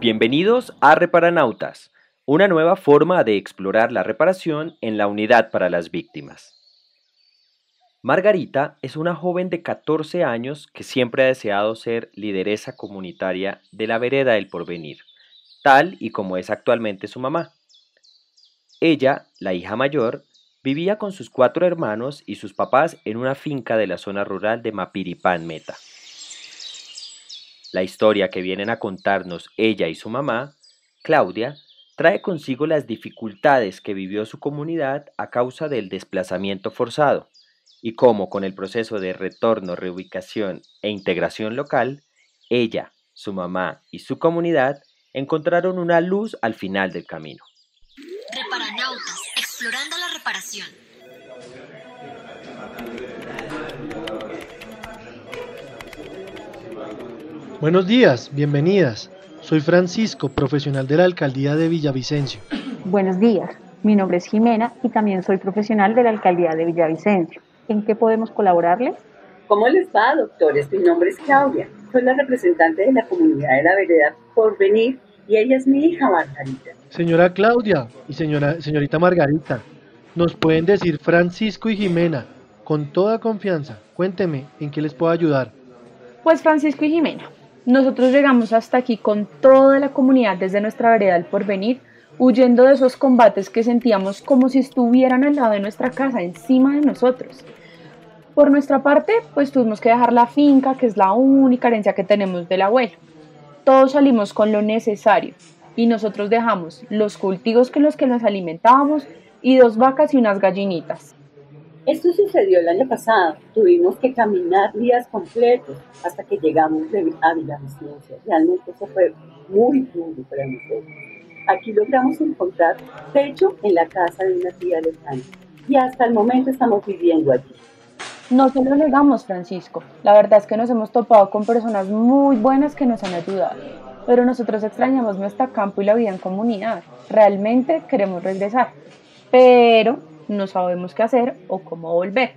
Bienvenidos a Reparanautas, una nueva forma de explorar la reparación en la unidad para las víctimas. Margarita es una joven de 14 años que siempre ha deseado ser lideresa comunitaria de la vereda del porvenir, tal y como es actualmente su mamá. Ella, la hija mayor, vivía con sus cuatro hermanos y sus papás en una finca de la zona rural de Mapiripán Meta. La historia que vienen a contarnos ella y su mamá, Claudia, trae consigo las dificultades que vivió su comunidad a causa del desplazamiento forzado y cómo con el proceso de retorno, reubicación e integración local, ella, su mamá y su comunidad encontraron una luz al final del camino. Explorando la reparación. Buenos días, bienvenidas. Soy Francisco, profesional de la alcaldía de Villavicencio. Buenos días, mi nombre es Jimena y también soy profesional de la alcaldía de Villavicencio. ¿En qué podemos colaborarles? ¿Cómo les va, doctores? Mi nombre es Claudia. Soy la representante de la comunidad de la vereda por venir y ella es mi hija Margarita. Señora Claudia y señora, señorita Margarita, nos pueden decir Francisco y Jimena, con toda confianza. Cuénteme, ¿en qué les puedo ayudar? Pues Francisco y Jimena, nosotros llegamos hasta aquí con toda la comunidad desde nuestra vereda del porvenir, huyendo de esos combates que sentíamos como si estuvieran al lado de nuestra casa, encima de nosotros. Por nuestra parte, pues tuvimos que dejar la finca, que es la única herencia que tenemos del abuelo. Todos salimos con lo necesario y nosotros dejamos los cultivos con los que nos alimentábamos y dos vacas y unas gallinitas. Esto sucedió el año pasado. Tuvimos que caminar días completos hasta que llegamos a Villavicencio. Realmente eso fue muy duro para nosotros. Aquí logramos encontrar techo en la casa de una tía lejana y hasta el momento estamos viviendo allí. No se lo negamos, Francisco. La verdad es que nos hemos topado con personas muy buenas que nos han ayudado. Pero nosotros extrañamos nuestro campo y la vida en comunidad. Realmente queremos regresar. Pero no sabemos qué hacer o cómo volver.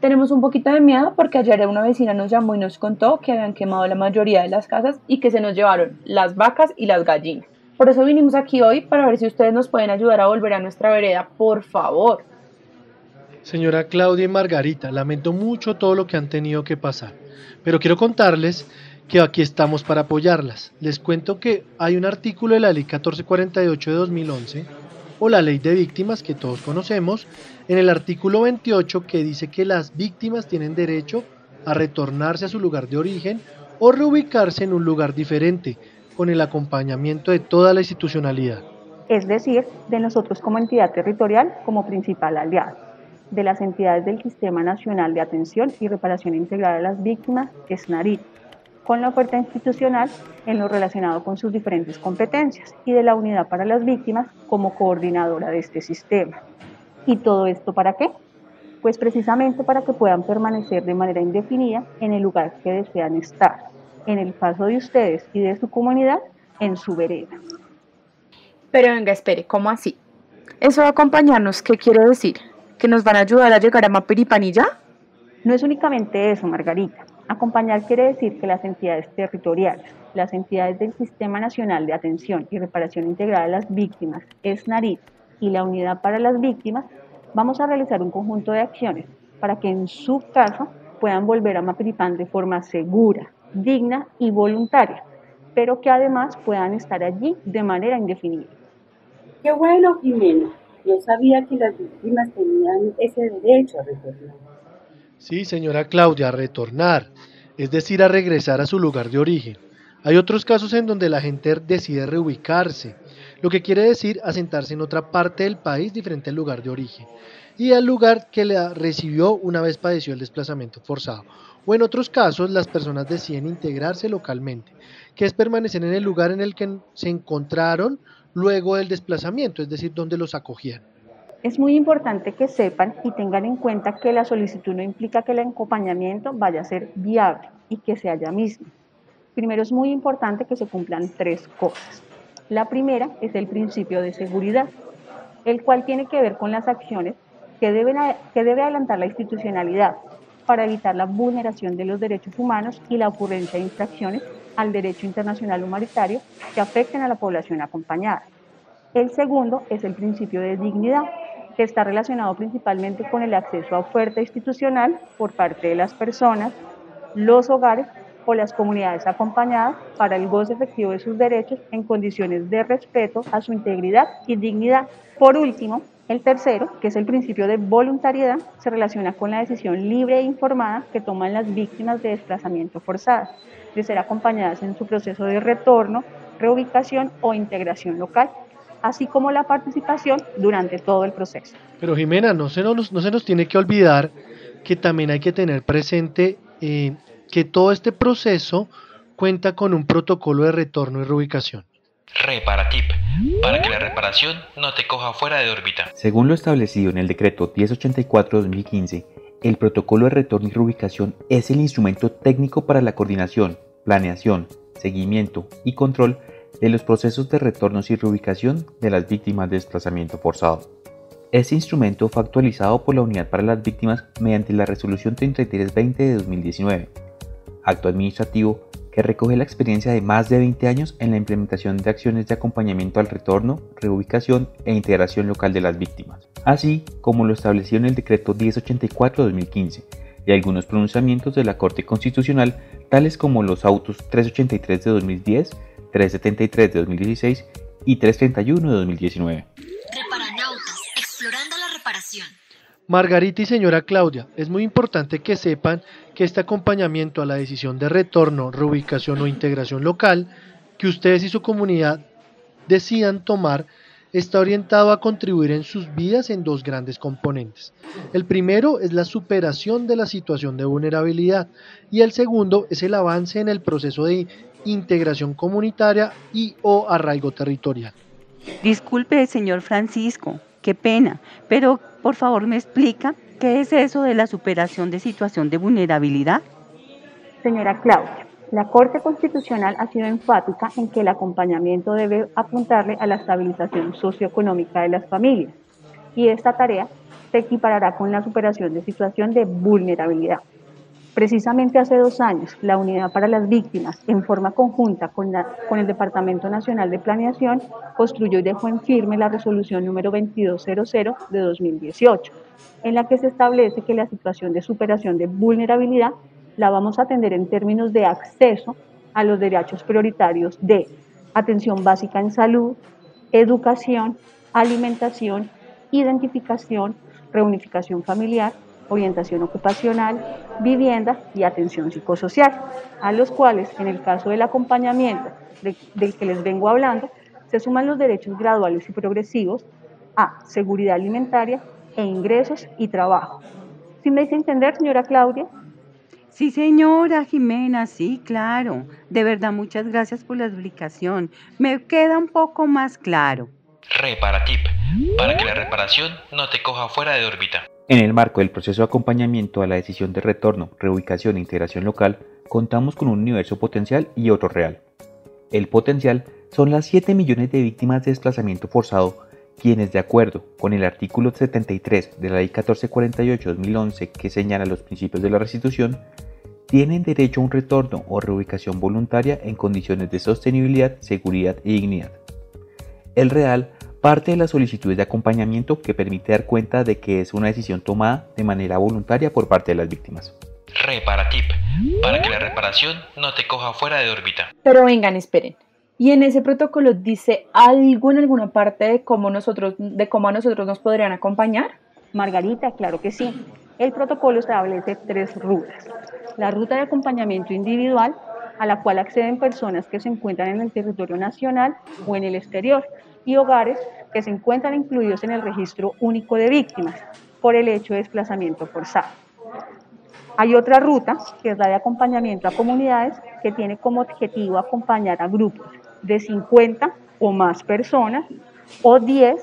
Tenemos un poquito de miedo porque ayer una vecina nos llamó y nos contó que habían quemado la mayoría de las casas y que se nos llevaron las vacas y las gallinas. Por eso vinimos aquí hoy para ver si ustedes nos pueden ayudar a volver a nuestra vereda, por favor. Señora Claudia y Margarita, lamento mucho todo lo que han tenido que pasar, pero quiero contarles que aquí estamos para apoyarlas. Les cuento que hay un artículo de la Ley 1448 de 2011 o la ley de víctimas que todos conocemos, en el artículo 28 que dice que las víctimas tienen derecho a retornarse a su lugar de origen o reubicarse en un lugar diferente, con el acompañamiento de toda la institucionalidad. Es decir, de nosotros como entidad territorial como principal aliado, de las entidades del Sistema Nacional de Atención y Reparación Integral de las Víctimas, SNARIT, con la oferta institucional en lo relacionado con sus diferentes competencias y de la Unidad para las Víctimas como coordinadora de este sistema. ¿Y todo esto para qué? Pues precisamente para que puedan permanecer de manera indefinida en el lugar que desean estar, en el caso de ustedes y de su comunidad, en su vereda. Pero venga, espere, ¿cómo así? ¿Eso de acompañarnos qué quiere decir? ¿Que nos van a ayudar a llegar a Mapiripanilla? No es únicamente eso, Margarita. Acompañar quiere decir que las entidades territoriales, las entidades del Sistema Nacional de Atención y Reparación Integral de las Víctimas, SNARIT, y la Unidad para las Víctimas, vamos a realizar un conjunto de acciones para que en su caso puedan volver a Mapiripán de forma segura, digna y voluntaria, pero que además puedan estar allí de manera indefinida. Qué bueno, Jimena. Yo sabía que las víctimas tenían ese derecho a retornar. Sí, señora Claudia, a retornar, es decir, a regresar a su lugar de origen. Hay otros casos en donde la gente decide reubicarse, lo que quiere decir asentarse en otra parte del país diferente al lugar de origen y al lugar que le recibió una vez padeció el desplazamiento forzado. O en otros casos, las personas deciden integrarse localmente, que es permanecer en el lugar en el que se encontraron luego del desplazamiento, es decir, donde los acogían. Es muy importante que sepan y tengan en cuenta que la solicitud no implica que el acompañamiento vaya a ser viable y que sea ya mismo. Primero es muy importante que se cumplan tres cosas. La primera es el principio de seguridad, el cual tiene que ver con las acciones que, que debe adelantar la institucionalidad para evitar la vulneración de los derechos humanos y la ocurrencia de infracciones al derecho internacional humanitario que afecten a la población acompañada. El segundo es el principio de dignidad, que está relacionado principalmente con el acceso a oferta institucional por parte de las personas, los hogares o las comunidades acompañadas para el goce efectivo de sus derechos en condiciones de respeto a su integridad y dignidad. Por último, el tercero, que es el principio de voluntariedad, se relaciona con la decisión libre e informada que toman las víctimas de desplazamiento forzado, de ser acompañadas en su proceso de retorno, reubicación o integración local, así como la participación durante todo el proceso. Pero Jimena, no se nos, no se nos tiene que olvidar que también hay que tener presente eh, que todo este proceso cuenta con un protocolo de retorno y reubicación. Reparatip, para que la reparación no te coja fuera de órbita. Según lo establecido en el decreto 1084-2015, el protocolo de retorno y reubicación es el instrumento técnico para la coordinación, planeación, seguimiento y control de los procesos de retorno y reubicación de las víctimas de desplazamiento forzado. Este instrumento fue actualizado por la Unidad para las Víctimas mediante la Resolución 3320 de 2019, acto administrativo que recoge la experiencia de más de 20 años en la implementación de acciones de acompañamiento al retorno, reubicación e integración local de las víctimas, así como lo establecido en el decreto 1084-2015 y algunos pronunciamientos de la Corte Constitucional, tales como los autos 383 de 2010, 373 de 2016 y 331 de 2019. Reparanautas, explorando la reparación. Margarita y señora Claudia, es muy importante que sepan que este acompañamiento a la decisión de retorno, reubicación o integración local que ustedes y su comunidad decidan tomar está orientado a contribuir en sus vidas en dos grandes componentes. El primero es la superación de la situación de vulnerabilidad y el segundo es el avance en el proceso de integración comunitaria y o arraigo territorial. Disculpe, señor Francisco, qué pena, pero por favor me explica qué es eso de la superación de situación de vulnerabilidad. Señora Claudia, la Corte Constitucional ha sido enfática en que el acompañamiento debe apuntarle a la estabilización socioeconómica de las familias y esta tarea se equiparará con la superación de situación de vulnerabilidad. Precisamente hace dos años, la Unidad para las Víctimas, en forma conjunta con, el Departamento Nacional de Planeación, construyó y dejó en firme la resolución número 2200 de 2018, en la que se establece que la situación de superación de vulnerabilidad la vamos a atender en términos de acceso a los derechos prioritarios de atención básica en salud, educación, alimentación, identificación, reunificación familiar, orientación ocupacional, vivienda y atención psicosocial, a los cuales, en el caso del acompañamiento del que les vengo hablando, se suman los derechos graduales y progresivos a seguridad alimentaria e ingresos y trabajo. ¿Sí me dice entender, señora Claudia? Sí, señora Jimena, sí, claro. De verdad, muchas gracias por la explicación. Me queda un poco más claro. Reparatip, para que la reparación no te coja fuera de órbita. En el marco del proceso de acompañamiento a la decisión de retorno, reubicación e integración local, contamos con un universo potencial y otro real. El potencial son las 7 millones de víctimas de desplazamiento forzado, quienes de acuerdo con el artículo 73 de la Ley 1448-2011 que señala los principios de la restitución, tienen derecho a un retorno o reubicación voluntaria en condiciones de sostenibilidad, seguridad y dignidad. El real parte de las solicitudes de acompañamiento que permite dar cuenta de que es una decisión tomada de manera voluntaria por parte de las víctimas. Reparatip, para que la reparación no te coja fuera de órbita. Pero vengan, esperen. ¿Y en ese protocolo dice algo en alguna parte de cómo, nosotros, de cómo a nosotros nos podrían acompañar? Margarita, claro que sí. El protocolo establece tres rutas. La ruta de acompañamiento individual, a la cual acceden personas que se encuentran en el territorio nacional o en el exterior, y hogares que se encuentran incluidos en el registro único de víctimas por el hecho de desplazamiento forzado. Hay otra ruta, que es la de acompañamiento a comunidades, que tiene como objetivo acompañar a grupos de 50 o más personas o 10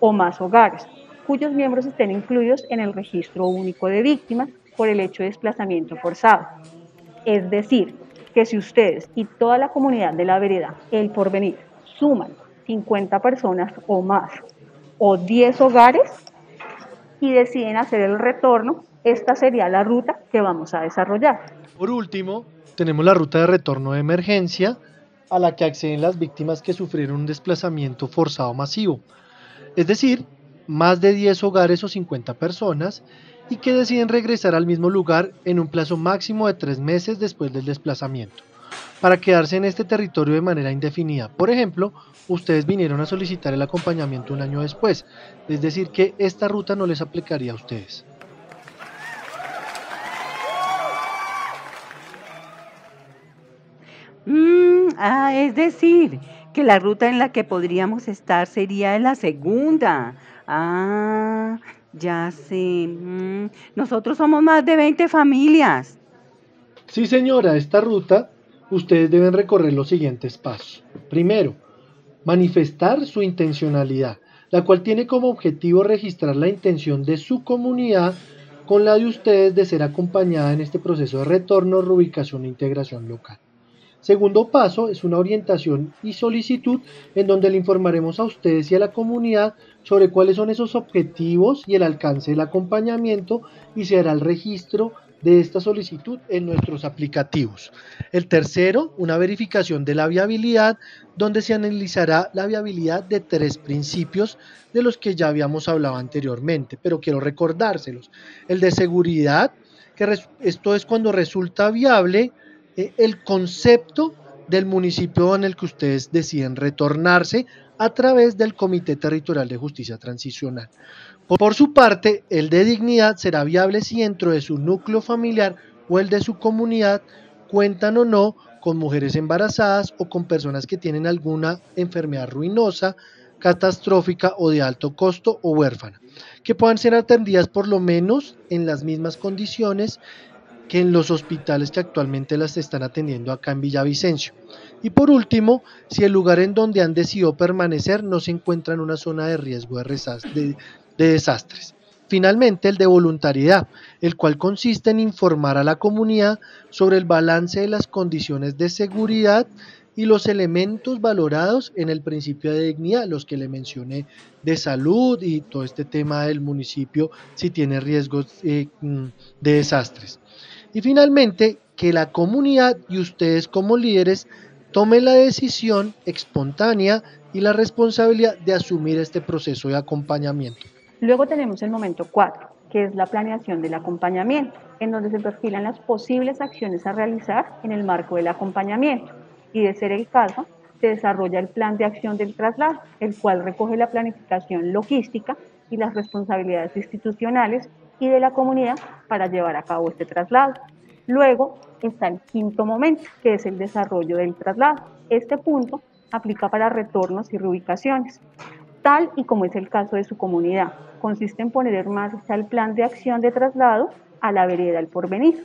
o más hogares, cuyos miembros estén incluidos en el registro único de víctimas por el hecho de desplazamiento forzado. Es decir, que si ustedes y toda la comunidad de la vereda, el porvenir, suman 50 personas o más o 10 hogares y deciden hacer el retorno, esta sería la ruta que vamos a desarrollar. Por último, tenemos la ruta de retorno de emergencia a la que acceden las víctimas que sufrieron un desplazamiento forzado masivo, es decir, más de 10 hogares o 50 personas y que deciden regresar al mismo lugar en un plazo máximo de tres meses después del desplazamiento, para quedarse en este territorio de manera indefinida. Por ejemplo, ustedes vinieron a solicitar el acompañamiento un año después, es decir, que esta ruta no les aplicaría a ustedes. Mm, ah, es decir, que la ruta en la que podríamos estar sería la segunda. Ah, ya sé. Mm, nosotros somos más de 20 familias. Sí, señora, esta ruta ustedes deben recorrer los siguientes pasos. Primero, manifestar su intencionalidad, la cual tiene como objetivo registrar la intención de su comunidad con la de ustedes de ser acompañada en este proceso de retorno, reubicación e integración local. Segundo paso es una orientación y solicitud en donde le informaremos a ustedes y a la comunidad sobre cuáles son esos objetivos y el alcance del acompañamiento y se hará el registro de esta solicitud en nuestros aplicativos. El tercero, una verificación de la viabilidad, donde se analizará la viabilidad de tres principios de los que ya habíamos hablado anteriormente, pero quiero recordárselos. El de seguridad, que esto es cuando resulta viable eh, el concepto del municipio en el que ustedes deciden retornarse a través del Comité Territorial de Justicia Transicional. Por su parte, el de dignidad será viable si dentro de su núcleo familiar o el de su comunidad cuentan o no con mujeres embarazadas o con personas que tienen alguna enfermedad ruinosa, catastrófica o de alto costo o huérfana, que puedan ser atendidas por lo menos en las mismas condiciones que en los hospitales que actualmente las están atendiendo acá en Villavicencio. Y por último, si el lugar en donde han decidido permanecer no se encuentra en una zona de riesgo de, desastres. Finalmente, el de voluntariedad, el cual consiste en informar a la comunidad sobre el balance de las condiciones de seguridad y los elementos valorados en el principio de dignidad, los que le mencioné de salud y todo este tema del municipio si tiene riesgos eh, mm, de desastres. Y finalmente, que la comunidad y ustedes como líderes tomen la decisión espontánea y la responsabilidad de asumir este proceso de acompañamiento. Luego tenemos el momento 4, que es la planeación del acompañamiento, en donde se perfilan las posibles acciones a realizar en el marco del acompañamiento. Y de ser el caso, se desarrolla el plan de acción del traslado, el cual recoge la planificación logística y las responsabilidades institucionales y de la comunidad para llevar a cabo este traslado. Luego está el quinto momento, que es el desarrollo del traslado. Este punto aplica para retornos y reubicaciones, tal y como es el caso de su comunidad. Consiste en poner en marcha el plan de acción de traslado a la vereda del porvenir.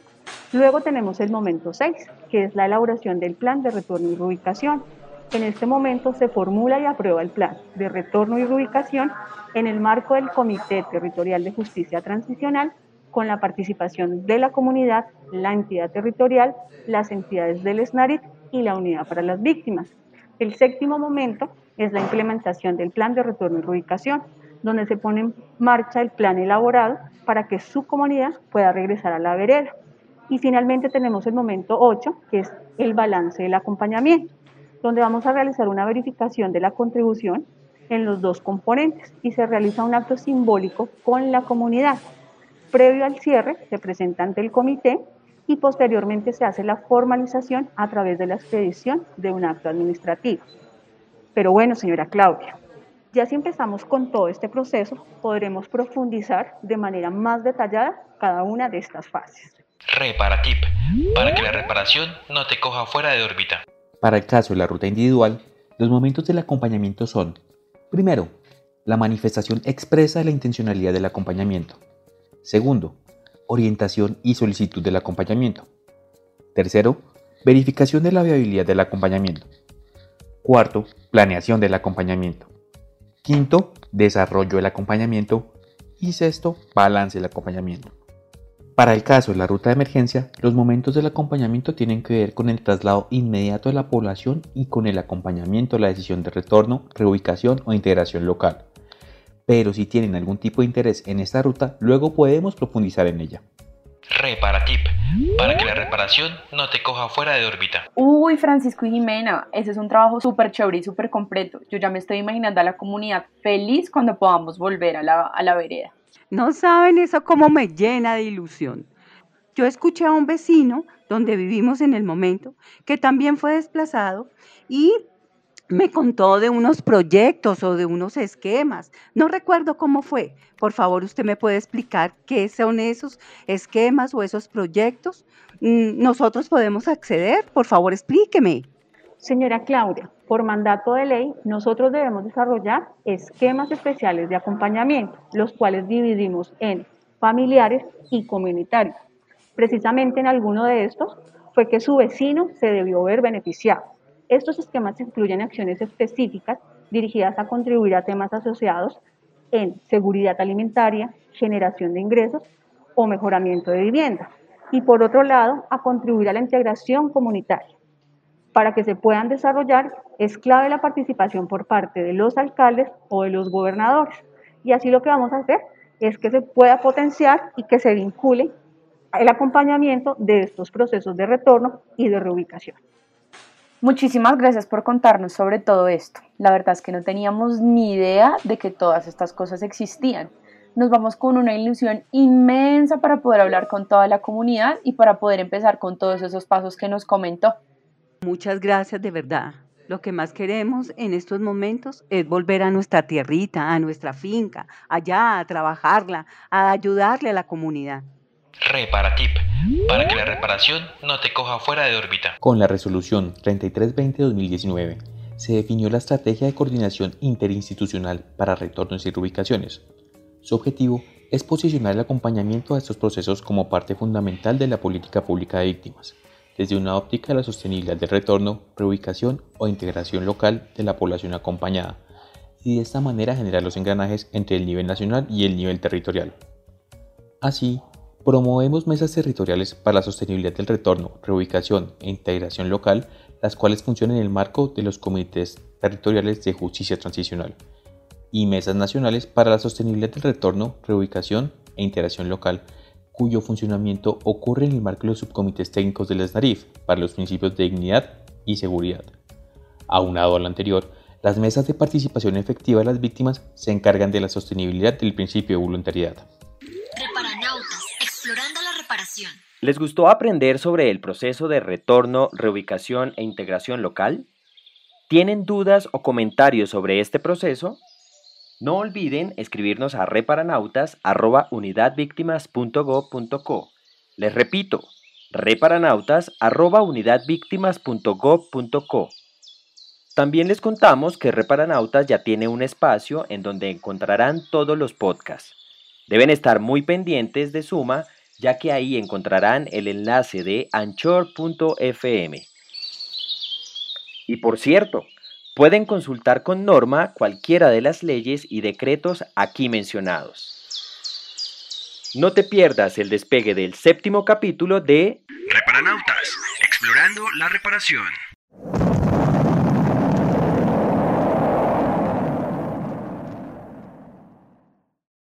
Luego tenemos el momento 6, que es la elaboración del plan de retorno y reubicación. En este momento se formula y aprueba el plan de retorno y reubicación en el marco del Comité Territorial de Justicia Transicional con la participación de la comunidad, la entidad territorial, las entidades del SNARIT y la unidad para las víctimas. El séptimo momento es la implementación del plan de retorno y reubicación, donde se pone en marcha el plan elaborado para que su comunidad pueda regresar a la vereda. Y finalmente tenemos el momento 8, que es el balance del acompañamiento, donde vamos a realizar una verificación de la contribución en los dos componentes y se realiza un acto simbólico con la comunidad. Previo al cierre se presenta ante el comité y posteriormente se hace la formalización a través de la expedición de un acto administrativo. Pero bueno, señora Claudia, ya si empezamos con todo este proceso, podremos profundizar de manera más detallada cada una de estas fases. Reparatip, para que la reparación no te coja fuera de órbita. Para el caso de la ruta individual, los momentos del acompañamiento son Primero, la manifestación expresa de la intencionalidad del acompañamiento. Segundo, orientación y solicitud del acompañamiento. Tercero, verificación de la viabilidad del acompañamiento. Cuarto, planeación del acompañamiento. Quinto, desarrollo del acompañamiento. Y sexto, balance del acompañamiento. Para el caso de la ruta de emergencia, los momentos del acompañamiento tienen que ver con el traslado inmediato de la población y con el acompañamiento a la decisión de retorno, reubicación o integración local. Pero si tienen algún tipo de interés en esta ruta, luego podemos profundizar en ella. Reparatip, para que la reparación no te coja fuera de órbita. Uy, Francisco y Jimena, ese es un trabajo súper chévere y súper completo. Yo ya me estoy imaginando a la comunidad feliz cuando podamos volver a la, a la vereda. No saben eso cómo me llena de ilusión. Yo escuché a un vecino donde vivimos en el momento que también fue desplazado y me contó de unos proyectos o de unos esquemas. No recuerdo cómo fue. Por favor, usted me puede explicar qué son esos esquemas o esos proyectos. Mm, Nosotros podemos acceder. Por favor, explíqueme. Señora Claudia, por mandato de ley, nosotros debemos desarrollar esquemas especiales de acompañamiento, los cuales dividimos en familiares y comunitarios. Precisamente en alguno de estos fue que su vecino se debió ver beneficiado. Estos esquemas incluyen acciones específicas dirigidas a contribuir a temas asociados en seguridad alimentaria, generación de ingresos o mejoramiento de vivienda. Y por otro lado, a contribuir a la integración comunitaria. Para que se puedan desarrollar es clave la participación por parte de los alcaldes o de los gobernadores. Y así lo que vamos a hacer es que se pueda potenciar y que se vincule el acompañamiento de estos procesos de retorno y de reubicación. Muchísimas gracias por contarnos sobre todo esto. La verdad es que no teníamos ni idea de que todas estas cosas existían. Nos vamos con una ilusión inmensa para poder hablar con toda la comunidad y para poder empezar con todos esos pasos que nos comentó. Muchas gracias de verdad. Lo que más queremos en estos momentos es volver a nuestra tierrita, a nuestra finca, allá a trabajarla, a ayudarle a la comunidad. Reparatip, para que la reparación no te coja fuera de órbita. Con la resolución 3320-2019 se definió la estrategia de coordinación interinstitucional para retornos y reubicaciones. Su objetivo es posicionar el acompañamiento a estos procesos como parte fundamental de la política pública de víctimas, desde una óptica de la sostenibilidad del retorno, reubicación o integración local de la población acompañada, y de esta manera generar los engranajes entre el nivel nacional y el nivel territorial. Así, Promovemos mesas territoriales para la sostenibilidad del retorno, reubicación e integración local, las cuales funcionan en el marco de los comités territoriales de justicia transicional, y mesas nacionales para la sostenibilidad del retorno, reubicación e integración local, cuyo funcionamiento ocurre en el marco de los subcomités técnicos de la SNARIF para los principios de dignidad y seguridad. Aunado a lo anterior, las mesas de participación efectiva de las víctimas se encargan de la sostenibilidad del principio de voluntariedad. Reparanautas, explorando la reparación. ¿Les gustó aprender sobre el proceso de retorno, reubicación e integración local? ¿Tienen dudas o comentarios sobre este proceso? No olviden escribirnos a reparanautas.unidadvictimas.gov.co. Les repito, reparanautas.unidadvictimas.gov.co. También les contamos que Reparanautas ya tiene un espacio en donde encontrarán todos los podcasts. Deben estar muy pendientes de Suma, ya que ahí encontrarán el enlace de anchor.fm. Y por cierto, pueden consultar con Norma cualquiera de las leyes y decretos aquí mencionados. No te pierdas el despegue del séptimo capítulo de Reparanautas, explorando la reparación.